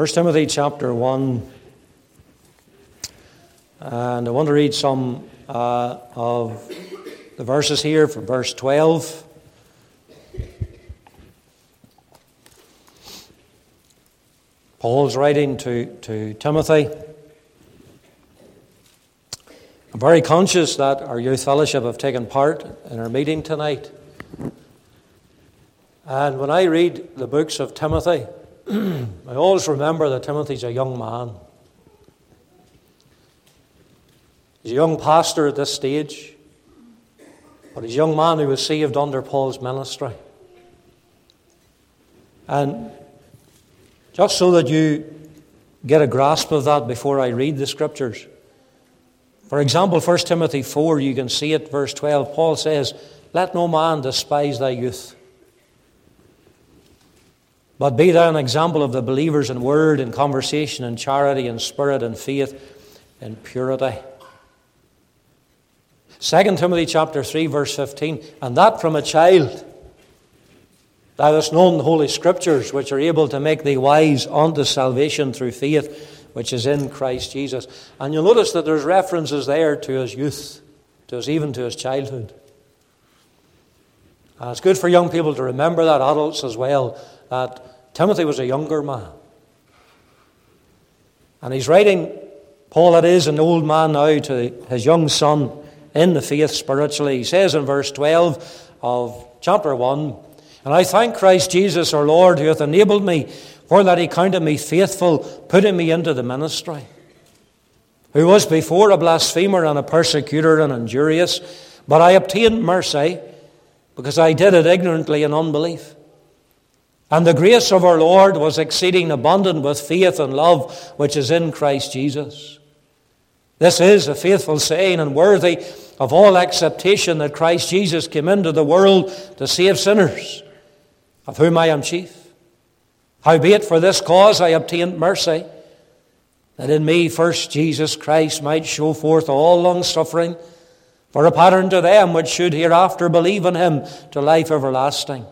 1 Timothy chapter 1. And I want to read some uh, of the verses here from verse 12. Paul's writing to, to Timothy. I'm very conscious that our youth fellowship have taken part in our meeting tonight. And when I read the books of Timothy, I always remember that Timothy's a young man. He's a young pastor at this stage, but he's a young man who was saved under Paul's ministry. And just so that you get a grasp of that before I read the scriptures. For example, 1 Timothy 4, you can see it, verse 12. Paul says, Let no man despise thy youth but be thou an example of the believers in word and conversation and charity and spirit and faith and purity. 2 Timothy chapter 3 verse 15 and that from a child thou hast known the holy scriptures which are able to make thee wise unto salvation through faith which is in Christ Jesus. And you'll notice that there's references there to his youth, to his even to his childhood. And it's good for young people to remember that, adults as well, that Timothy was a younger man. And he's writing, Paul, it is, an old man now, to his young son in the faith spiritually. He says in verse 12 of chapter 1 And I thank Christ Jesus our Lord, who hath enabled me, for that he counted me faithful, putting me into the ministry. Who was before a blasphemer and a persecutor and injurious, but I obtained mercy because I did it ignorantly in unbelief. And the grace of our Lord was exceeding abundant with faith and love which is in Christ Jesus. This is a faithful saying and worthy of all acceptation that Christ Jesus came into the world to save sinners, of whom I am chief. Howbeit for this cause I obtained mercy, that in me first Jesus Christ might show forth all longsuffering, for a pattern to them which should hereafter believe in him to life everlasting.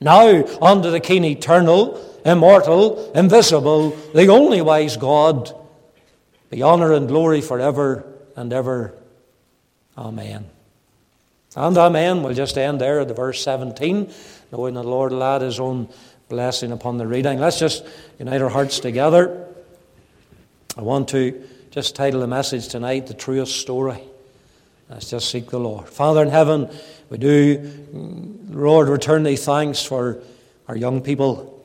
Now unto the King eternal, immortal, invisible, the only wise God, be honour and glory forever and ever. Amen. And amen. We'll just end there at the verse 17, knowing the Lord will add his own blessing upon the reading. Let's just unite our hearts together. I want to just title the message tonight, The Truest Story. Let's just seek the Lord. Father in heaven, we do, Lord, return thee thanks for our young people.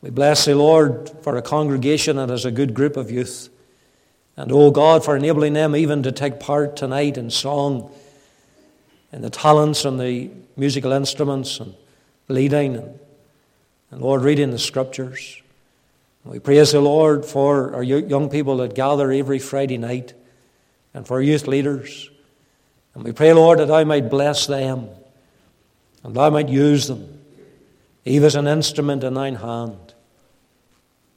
We bless thee, Lord, for a congregation that is a good group of youth. And, oh God, for enabling them even to take part tonight in song, and the talents and the musical instruments, and leading, and, and Lord, reading the scriptures. We praise the Lord for our young people that gather every Friday night, and for youth leaders. And we pray, Lord, that I might bless them and thou might use them, even as an instrument in thine hand.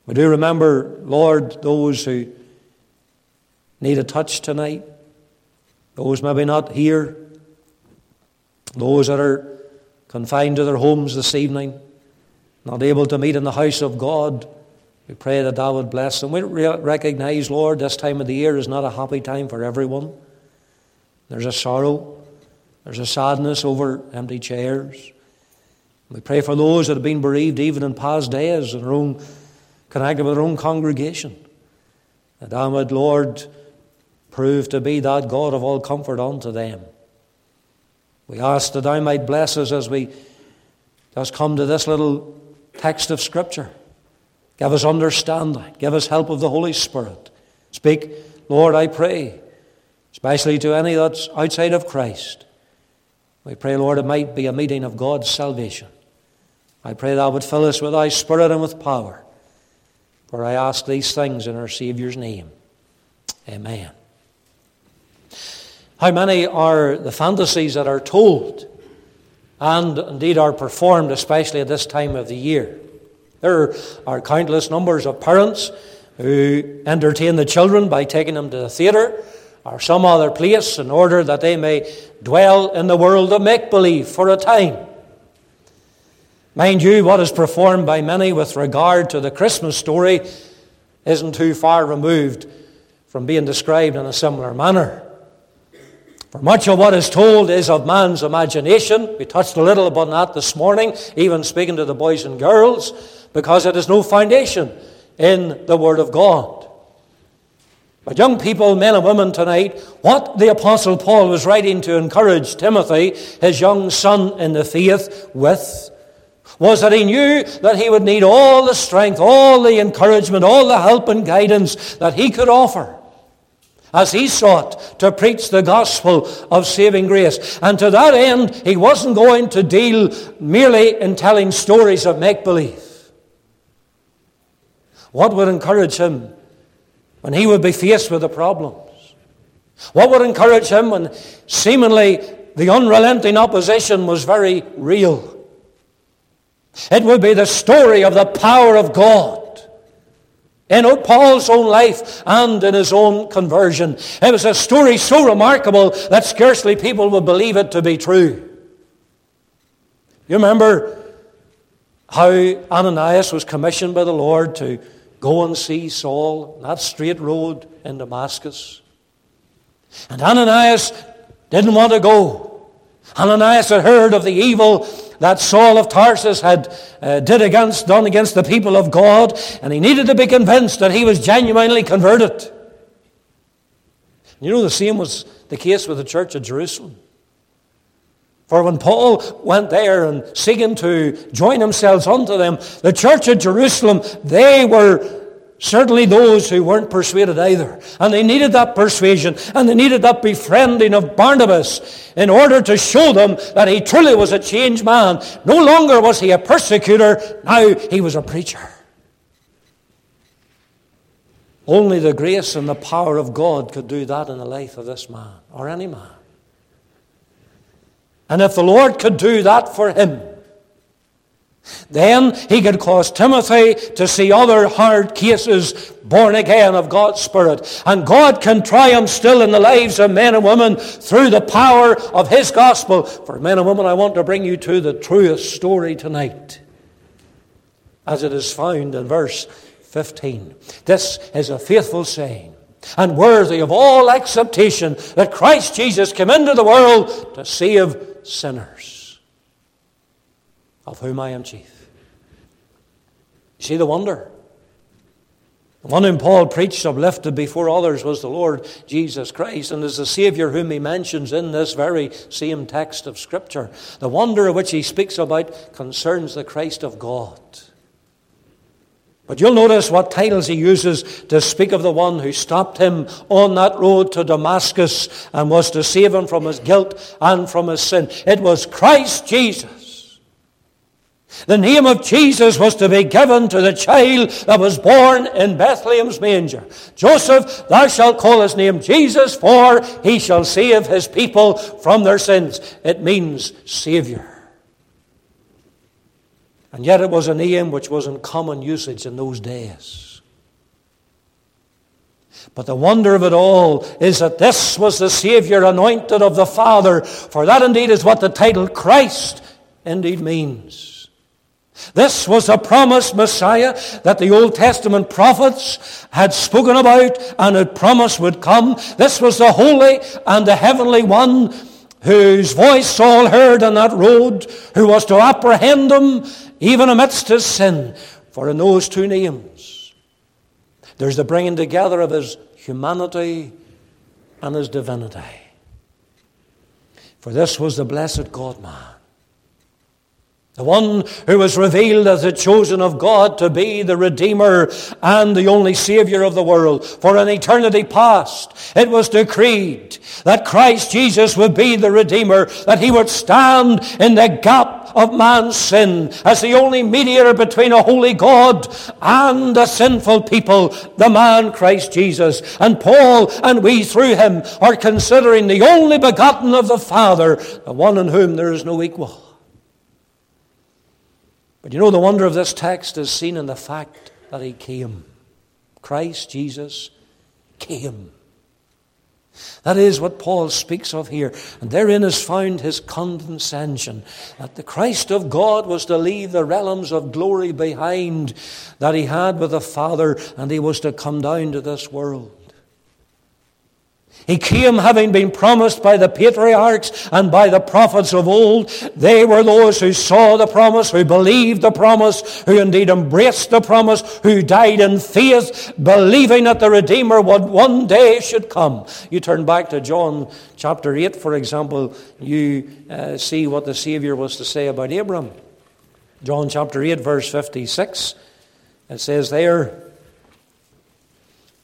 We do remember, Lord, those who need a touch tonight, those maybe not here, those that are confined to their homes this evening, not able to meet in the house of God. We pray that thou would bless them. We recognize, Lord, this time of the year is not a happy time for everyone. There's a sorrow, there's a sadness over empty chairs. We pray for those that have been bereaved even in past days in and own, connected with their own congregation. That thou Lord, prove to be that God of all comfort unto them. We ask that thou might bless us as we just come to this little text of Scripture. Give us understanding. Give us help of the Holy Spirit. Speak, Lord, I pray especially to any that's outside of Christ. We pray, Lord, it might be a meeting of God's salvation. I pray thou would fill us with thy spirit and with power. For I ask these things in our Saviour's name. Amen. How many are the fantasies that are told and indeed are performed, especially at this time of the year? There are countless numbers of parents who entertain the children by taking them to the theatre or some other place in order that they may dwell in the world of make believe for a time. Mind you, what is performed by many with regard to the Christmas story isn't too far removed from being described in a similar manner. For much of what is told is of man's imagination. We touched a little upon that this morning, even speaking to the boys and girls, because it has no foundation in the Word of God. But, young people, men and women tonight, what the Apostle Paul was writing to encourage Timothy, his young son in the faith, with was that he knew that he would need all the strength, all the encouragement, all the help and guidance that he could offer as he sought to preach the gospel of saving grace. And to that end, he wasn't going to deal merely in telling stories of make believe. What would encourage him when he would be faced with the problems? What would encourage him when seemingly the unrelenting opposition was very real? It would be the story of the power of God in Paul's own life and in his own conversion. It was a story so remarkable that scarcely people would believe it to be true. You remember how Ananias was commissioned by the Lord to go and see Saul, that straight road in Damascus. And Ananias didn't want to go. Ananias had heard of the evil that Saul of Tarsus had uh, did against, done against the people of God, and he needed to be convinced that he was genuinely converted. You know, the same was the case with the church at Jerusalem. For when Paul went there and seeking to join himself unto them, the church at Jerusalem, they were Certainly those who weren't persuaded either. And they needed that persuasion and they needed that befriending of Barnabas in order to show them that he truly was a changed man. No longer was he a persecutor, now he was a preacher. Only the grace and the power of God could do that in the life of this man or any man. And if the Lord could do that for him, then he could cause Timothy to see other hard cases born again of God's Spirit. And God can triumph still in the lives of men and women through the power of his gospel. For men and women, I want to bring you to the truest story tonight, as it is found in verse 15. This is a faithful saying and worthy of all acceptation that Christ Jesus came into the world to save sinners of whom I am chief. You see the wonder? The one whom Paul preached uplifted before others was the Lord Jesus Christ, and is the Saviour whom he mentions in this very same text of Scripture. The wonder of which he speaks about concerns the Christ of God. But you'll notice what titles he uses to speak of the one who stopped him on that road to Damascus and was to save him from his guilt and from his sin. It was Christ Jesus. The name of Jesus was to be given to the child that was born in Bethlehem's manger. Joseph, thou shalt call his name Jesus, for he shall save his people from their sins. It means Savior. And yet it was a name which was in common usage in those days. But the wonder of it all is that this was the Savior anointed of the Father, for that indeed is what the title Christ indeed means. This was the promised Messiah that the Old Testament prophets had spoken about and had promised would come. This was the holy and the heavenly one whose voice Saul heard on that road, who was to apprehend him even amidst his sin. For in those two names, there's the bringing together of his humanity and his divinity. For this was the blessed God man the one who was revealed as the chosen of God to be the Redeemer and the only Savior of the world. For an eternity past, it was decreed that Christ Jesus would be the Redeemer, that he would stand in the gap of man's sin as the only mediator between a holy God and a sinful people, the man Christ Jesus. And Paul and we through him are considering the only begotten of the Father, the one in whom there is no equal. But you know, the wonder of this text is seen in the fact that he came. Christ Jesus came. That is what Paul speaks of here. And therein is found his condescension that the Christ of God was to leave the realms of glory behind that he had with the Father, and he was to come down to this world. He came having been promised by the patriarchs and by the prophets of old. They were those who saw the promise, who believed the promise, who indeed embraced the promise, who died in faith, believing that the Redeemer would one day should come. You turn back to John chapter 8, for example, you uh, see what the Savior was to say about Abram. John chapter 8, verse 56. It says there,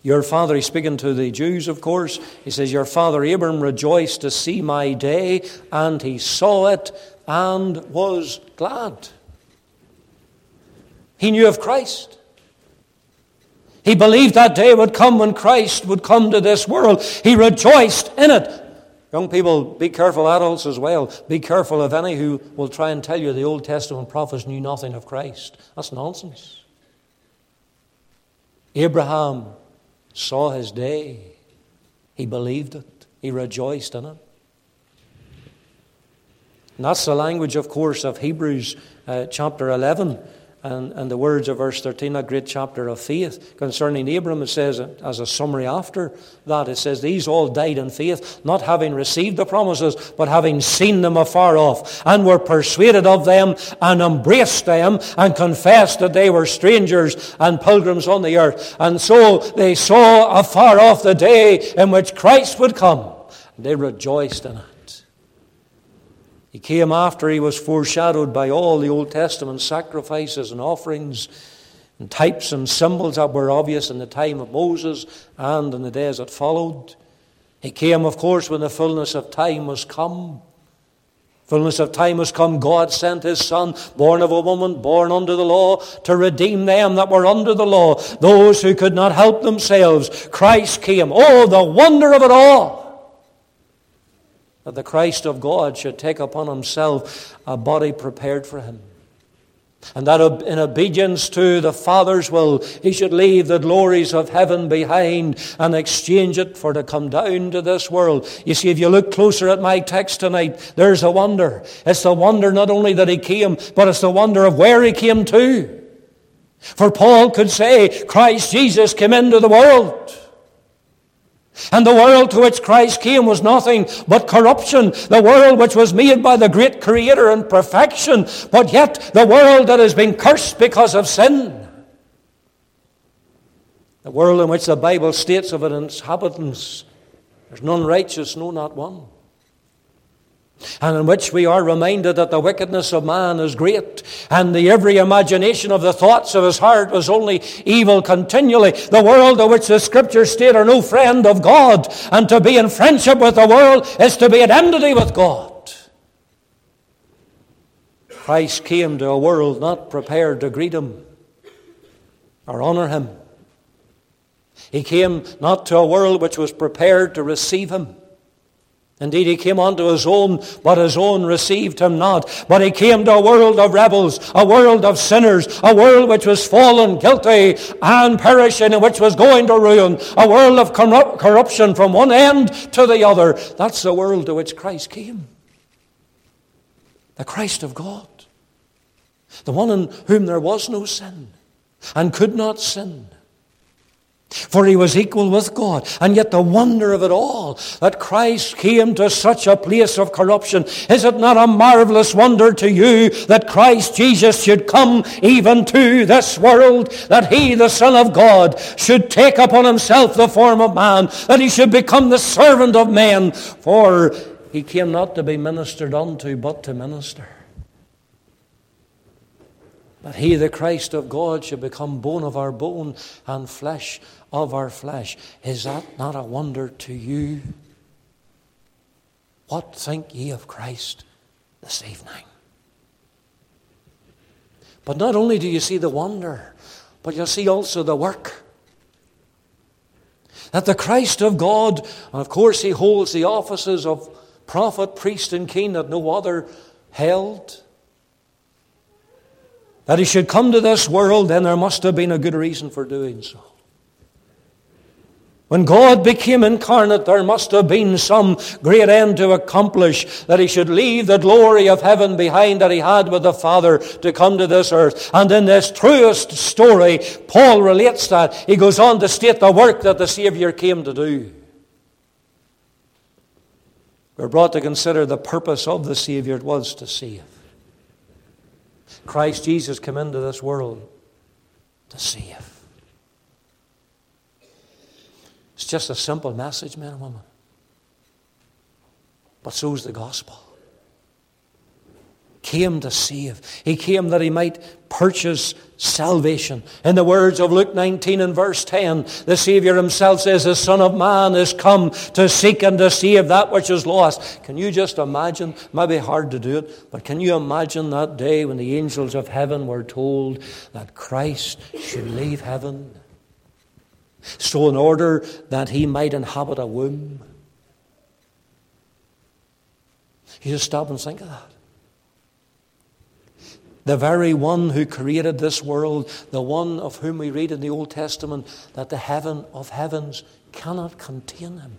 your father, he's speaking to the Jews, of course. He says, Your father Abram rejoiced to see my day, and he saw it and was glad. He knew of Christ. He believed that day would come when Christ would come to this world. He rejoiced in it. Young people, be careful, adults as well. Be careful of any who will try and tell you the Old Testament prophets knew nothing of Christ. That's nonsense. Abraham saw his day. He believed it, he rejoiced in it. And that's the language, of course, of Hebrews uh, chapter 11 and, and the words of verse 13, a great chapter of faith. Concerning Abram, it says, as a summary after that, it says, These all died in faith, not having received the promises, but having seen them afar off, and were persuaded of them, and embraced them, and confessed that they were strangers and pilgrims on the earth. And so they saw afar off the day in which Christ would come. They rejoiced in it. He came after he was foreshadowed by all the Old Testament sacrifices and offerings and types and symbols that were obvious in the time of Moses and in the days that followed. He came, of course, when the fullness of time was come. Fullness of time was come. God sent his Son, born of a woman, born under the law, to redeem them that were under the law, those who could not help themselves. Christ came. Oh, the wonder of it all! That the Christ of God should take upon himself a body prepared for him. And that in obedience to the Father's will, he should leave the glories of heaven behind and exchange it for to come down to this world. You see, if you look closer at my text tonight, there's a wonder. It's the wonder not only that he came, but it's the wonder of where he came to. For Paul could say, Christ Jesus came into the world. And the world to which Christ came was nothing but corruption. The world which was made by the great Creator in perfection, but yet the world that has been cursed because of sin. The world in which the Bible states of its inhabitants, there's none righteous, no, not one and in which we are reminded that the wickedness of man is great, and the every imagination of the thoughts of his heart was only evil continually. The world of which the scriptures state are no friend of God, and to be in friendship with the world is to be at enmity with God. Christ came to a world not prepared to greet him or honor him. He came not to a world which was prepared to receive him. Indeed, he came unto his own, but his own received him not. But he came to a world of rebels, a world of sinners, a world which was fallen, guilty, and perishing, and which was going to ruin, a world of corruption from one end to the other. That's the world to which Christ came. The Christ of God. The one in whom there was no sin and could not sin for he was equal with God. And yet the wonder of it all, that Christ came to such a place of corruption. Is it not a marvelous wonder to you that Christ Jesus should come even to this world? That he, the Son of God, should take upon himself the form of man. That he should become the servant of men. For he came not to be ministered unto, but to minister that he, the Christ of God, should become bone of our bone and flesh of our flesh. Is that not a wonder to you? What think ye of Christ this evening? But not only do you see the wonder, but you see also the work. That the Christ of God, and of course he holds the offices of prophet, priest, and king that no other held, that he should come to this world, then there must have been a good reason for doing so. When God became incarnate, there must have been some great end to accomplish, that he should leave the glory of heaven behind that he had with the Father to come to this earth. And in this truest story, Paul relates that. He goes on to state the work that the Savior came to do. We're brought to consider the purpose of the Savior. It was to save. Christ Jesus came into this world to save. It's just a simple message, men and women. But so is the gospel. Came to save. He came that he might purchase salvation. In the words of Luke 19 and verse 10, the Savior himself says, The Son of Man is come to seek and to save that which is lost. Can you just imagine? It might be hard to do it, but can you imagine that day when the angels of heaven were told that Christ should leave heaven so, in order that he might inhabit a womb, you just stop and think of that. The very one who created this world, the one of whom we read in the Old Testament that the heaven of heavens cannot contain him.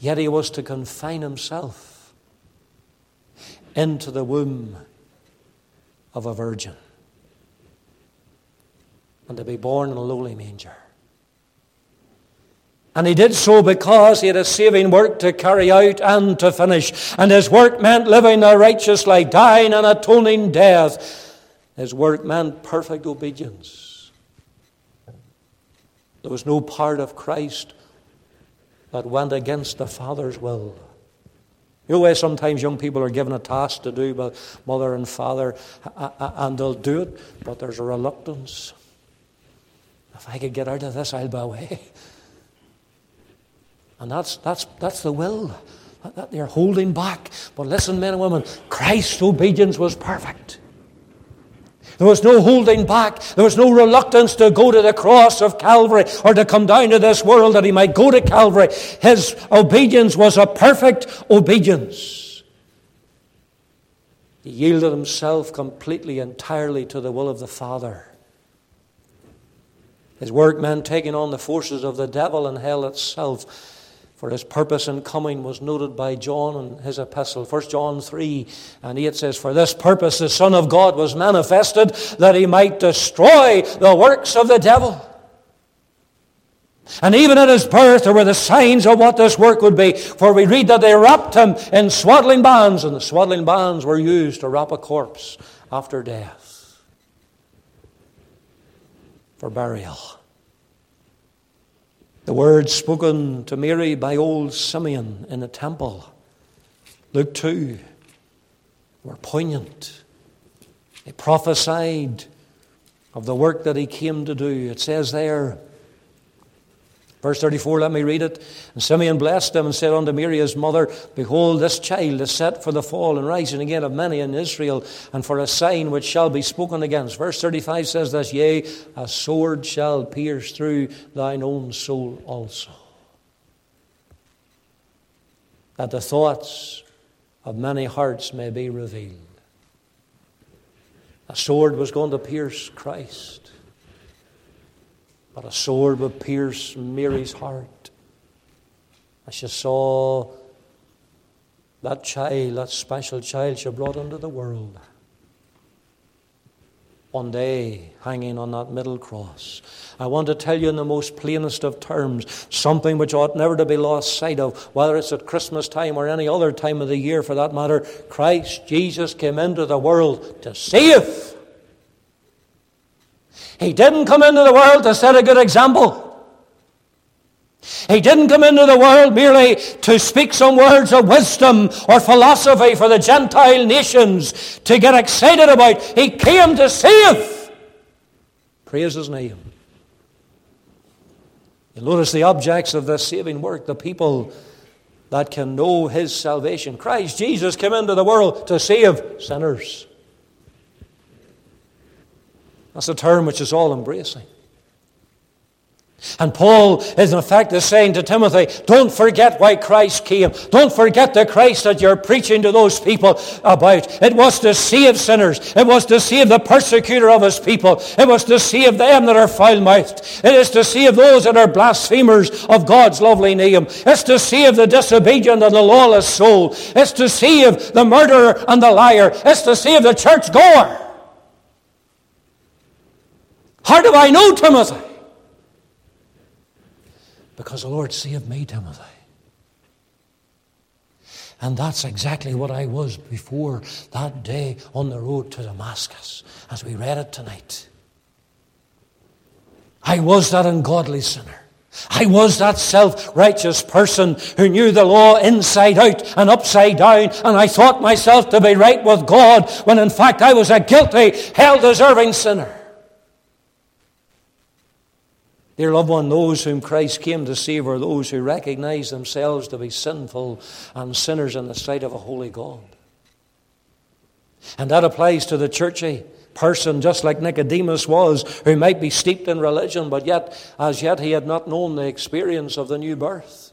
Yet he was to confine himself into the womb of a virgin and to be born in a lowly manger. And he did so because he had a saving work to carry out and to finish. And his work meant living a righteous life, dying an atoning death. His work meant perfect obedience. There was no part of Christ that went against the Father's will. You know sometimes young people are given a task to do by mother and father, and they'll do it, but there's a reluctance. If I could get out of this, I'll be away. And that's, that's, that's the will that they're holding back. But listen, men and women, Christ's obedience was perfect. There was no holding back. There was no reluctance to go to the cross of Calvary or to come down to this world that he might go to Calvary. His obedience was a perfect obedience. He yielded himself completely, entirely to the will of the Father. His work meant taking on the forces of the devil and hell itself. For his purpose in coming was noted by John in his epistle. 1 John 3 and 8 says, For this purpose the Son of God was manifested, that he might destroy the works of the devil. And even at his birth, there were the signs of what this work would be. For we read that they wrapped him in swaddling bands, and the swaddling bands were used to wrap a corpse after death for burial. The words spoken to Mary by old Simeon in the temple, Luke 2, were poignant. They prophesied of the work that he came to do. It says there, Verse 34, let me read it. And Simeon blessed them and said unto Mary his mother, Behold, this child is set for the fall and rising again of many in Israel, and for a sign which shall be spoken against. Verse 35 says this, Yea, a sword shall pierce through thine own soul also. That the thoughts of many hearts may be revealed. A sword was going to pierce Christ. But a sword would pierce Mary's heart as she saw that child, that special child she brought into the world. One day, hanging on that middle cross. I want to tell you in the most plainest of terms something which ought never to be lost sight of, whether it's at Christmas time or any other time of the year for that matter. Christ Jesus came into the world to save he didn't come into the world to set a good example. He didn't come into the world merely to speak some words of wisdom or philosophy for the Gentile nations to get excited about. He came to save. Praise his name. You notice the objects of this saving work, the people that can know his salvation. Christ Jesus came into the world to save sinners. That's a term which is all embracing. And Paul is in effect is saying to Timothy, don't forget why Christ came. Don't forget the Christ that you're preaching to those people about. It was to save sinners. It was to save the persecutor of his people. It was to save them that are foul-mouthed. It is to save those that are blasphemers of God's lovely name. It's to save the disobedient and the lawless soul. It's to save the murderer and the liar. It's to save the church goer. How do I know Timothy? Because the Lord saved me, Timothy. And that's exactly what I was before that day on the road to Damascus, as we read it tonight. I was that ungodly sinner. I was that self righteous person who knew the law inside out and upside down, and I thought myself to be right with God when in fact I was a guilty, hell deserving sinner. Dear loved one, those whom Christ came to save are those who recognize themselves to be sinful and sinners in the sight of a holy God. And that applies to the churchy person, just like Nicodemus was, who might be steeped in religion, but yet, as yet, he had not known the experience of the new birth.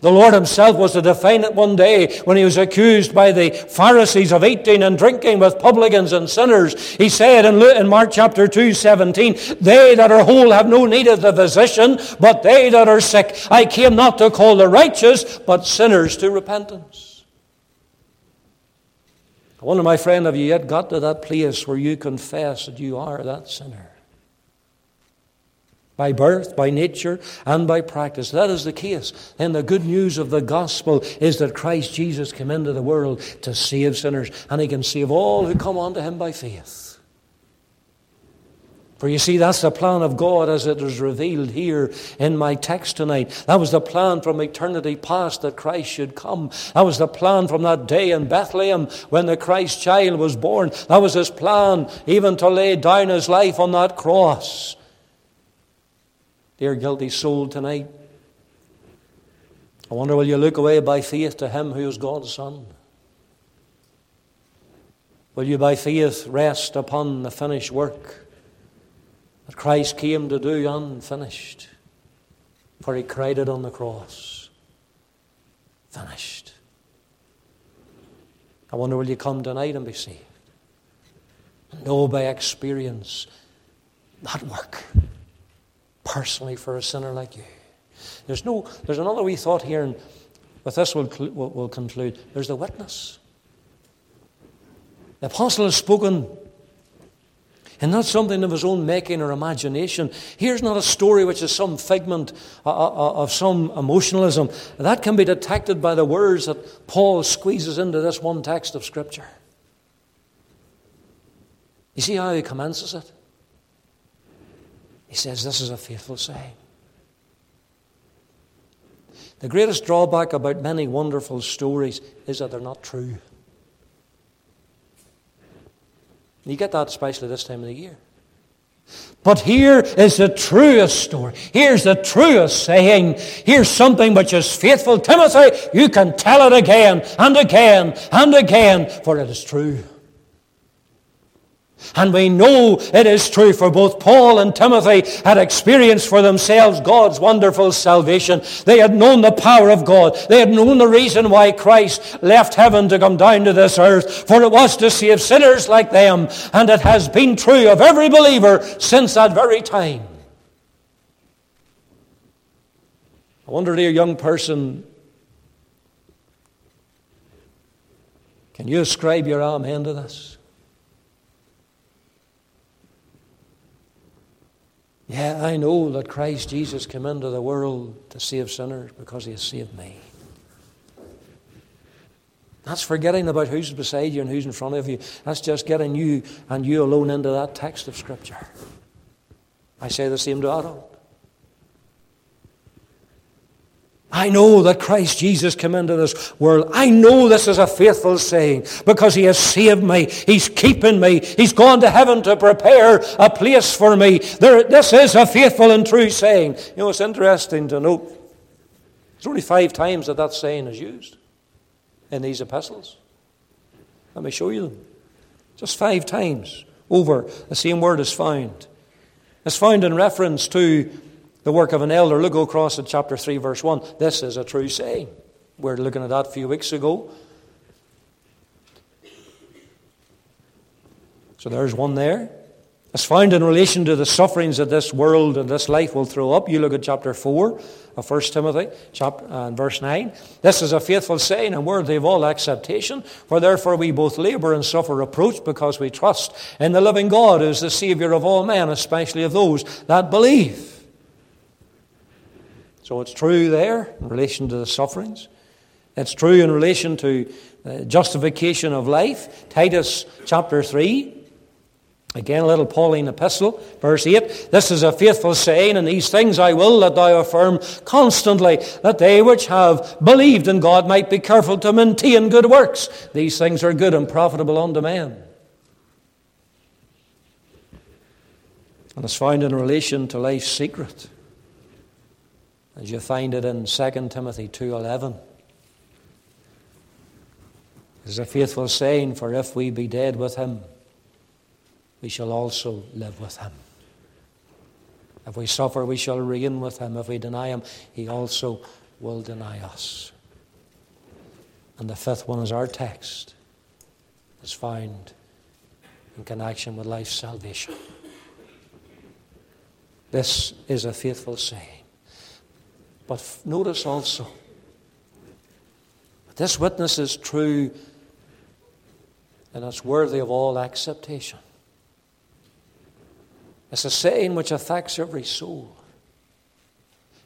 The Lord himself was to define it one day when he was accused by the Pharisees of eating and drinking with publicans and sinners. He said in, Mark chapter 2, 17, They that are whole have no need of the physician, but they that are sick. I came not to call the righteous, but sinners to repentance. I wonder, my friend, have you yet got to that place where you confess that you are that sinner? By birth, by nature, and by practice. That is the case. Then the good news of the gospel is that Christ Jesus came into the world to save sinners, and he can save all who come unto him by faith. For you see, that's the plan of God as it is revealed here in my text tonight. That was the plan from eternity past that Christ should come. That was the plan from that day in Bethlehem when the Christ child was born. That was his plan even to lay down his life on that cross Dear guilty soul, tonight, I wonder will you look away by faith to Him who is God's Son? Will you by faith rest upon the finished work that Christ came to do unfinished? For He cried it on the cross. Finished. I wonder will you come tonight and be saved? Know by experience that work personally for a sinner like you. There's, no, there's another wee thought here, and with this we'll, we'll, conclude. There's the witness. The apostle has spoken and not something of his own making or imagination. Here's not a story which is some figment uh, uh, uh, of some emotionalism. That can be detected by the words that Paul squeezes into this one text of Scripture. You see how he commences it? He says this is a faithful saying. The greatest drawback about many wonderful stories is that they're not true. You get that especially this time of the year. But here is the truest story. Here's the truest saying. Here's something which is faithful. Timothy, you can tell it again and again and again, for it is true. And we know it is true for both Paul and Timothy had experienced for themselves God's wonderful salvation. They had known the power of God. They had known the reason why Christ left heaven to come down to this earth, for it was to save sinners like them. And it has been true of every believer since that very time. I wonder, dear young person, can you ascribe your amen to this? Yeah, I know that Christ Jesus came into the world to save sinners because he has saved me. That's forgetting about who's beside you and who's in front of you. That's just getting you and you alone into that text of Scripture. I say the same to adults. I know that Christ Jesus came into this world. I know this is a faithful saying because He has saved me. He's keeping me. He's gone to heaven to prepare a place for me. There, this is a faithful and true saying. You know, it's interesting to note. There's only five times that that saying is used in these epistles. Let me show you them. Just five times over the same word is found. It's found in reference to the work of an elder. Look across at chapter 3, verse 1. This is a true saying. We are looking at that a few weeks ago. So there's one there. It's found in relation to the sufferings that this world and this life will throw up. You look at chapter 4 of 1 Timothy, chapter, and verse 9. This is a faithful saying and worthy of all acceptation, for therefore we both labor and suffer reproach because we trust in the living God who is the Saviour of all men, especially of those that believe. So it's true there in relation to the sufferings. It's true in relation to uh, justification of life. Titus chapter 3 Again, a little Pauline epistle, verse 8. This is a faithful saying, and these things I will that thou affirm constantly, that they which have believed in God might be careful to maintain good works. These things are good and profitable unto men. And it's found in relation to life's secret, as you find it in 2 Timothy 2.11. It is a faithful saying, for if we be dead with him, we shall also live with him. If we suffer, we shall reign with him. If we deny him, he also will deny us. And the fifth one is our text. It's found in connection with life's salvation. This is a faithful saying. But notice also, this witness is true and it's worthy of all acceptation. It's a saying which affects every soul.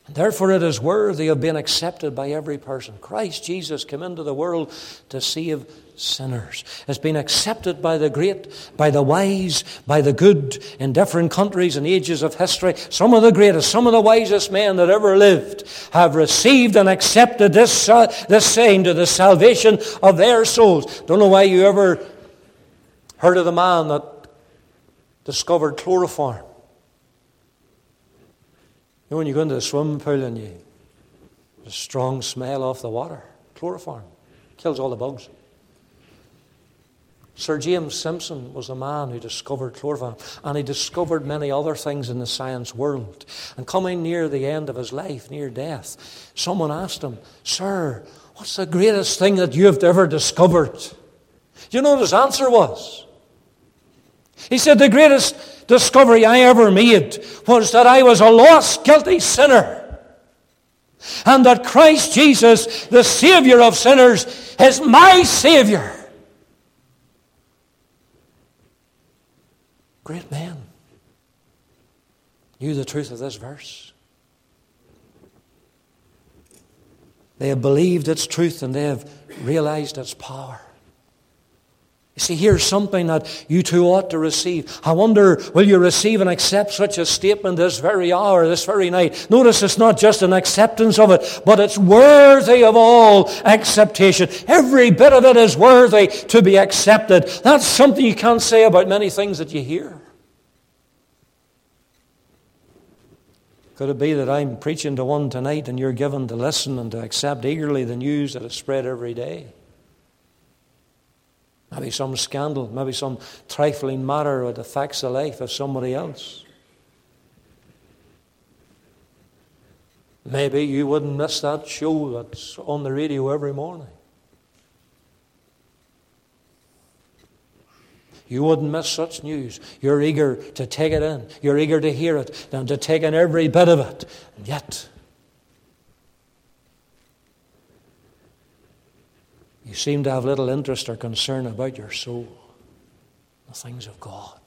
And therefore, it is worthy of being accepted by every person. Christ Jesus came into the world to save sinners. It's been accepted by the great, by the wise, by the good in different countries and ages of history. Some of the greatest, some of the wisest men that ever lived have received and accepted this, uh, this saying to the salvation of their souls. Don't know why you ever heard of the man that discovered chloroform. You know, when you go into the swimming pool and you a strong smell off the water, chloroform kills all the bugs. Sir James Simpson was the man who discovered chloroform, and he discovered many other things in the science world. And coming near the end of his life, near death, someone asked him, Sir, what's the greatest thing that you've ever discovered? You know what his answer was? He said, The greatest discovery I ever made was that I was a lost, guilty sinner. And that Christ Jesus, the Savior of sinners, is my Savior. Great men knew the truth of this verse. They have believed its truth and they have realized its power. You see, here's something that you too ought to receive. I wonder, will you receive and accept such a statement this very hour, this very night? Notice it's not just an acceptance of it, but it's worthy of all acceptation. Every bit of it is worthy to be accepted. That's something you can't say about many things that you hear. Could it be that I'm preaching to one tonight and you're given to listen and to accept eagerly the news that is spread every day? Maybe some scandal, maybe some trifling matter that affects the life of somebody else. Maybe you wouldn't miss that show that's on the radio every morning. You wouldn't miss such news. You're eager to take it in. You're eager to hear it and to take in every bit of it. And yet, You seem to have little interest or concern about your soul, the things of God.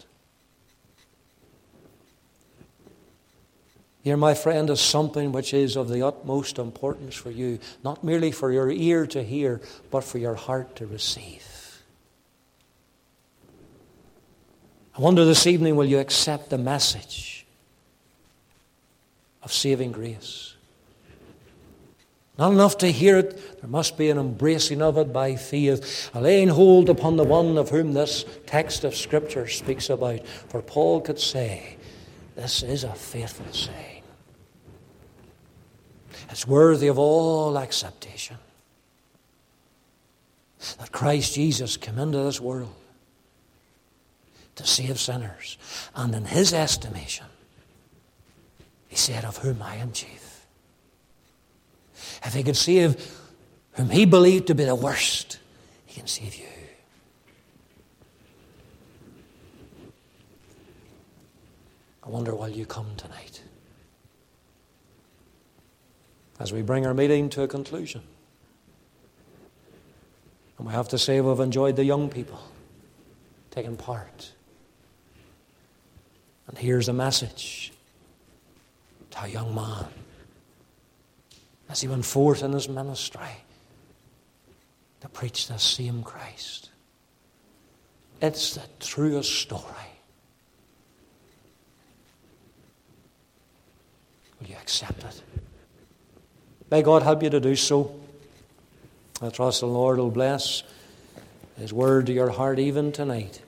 Here, my friend, is something which is of the utmost importance for you, not merely for your ear to hear, but for your heart to receive. I wonder this evening, will you accept the message of saving grace? Not enough to hear it, there must be an embracing of it by faith, a laying hold upon the one of whom this text of Scripture speaks about. For Paul could say, This is a faithful saying. It's worthy of all acceptation that Christ Jesus came into this world to save sinners, and in his estimation, He said, Of whom I am chief. If he can save whom he believed to be the worst, he can save you. I wonder will you come tonight as we bring our meeting to a conclusion. And we have to say we've enjoyed the young people taking part. And here's a message to a young man as he went forth in his ministry to preach the same Christ. It's the truest story. Will you accept it? May God help you to do so. I trust the Lord will bless His word to your heart even tonight.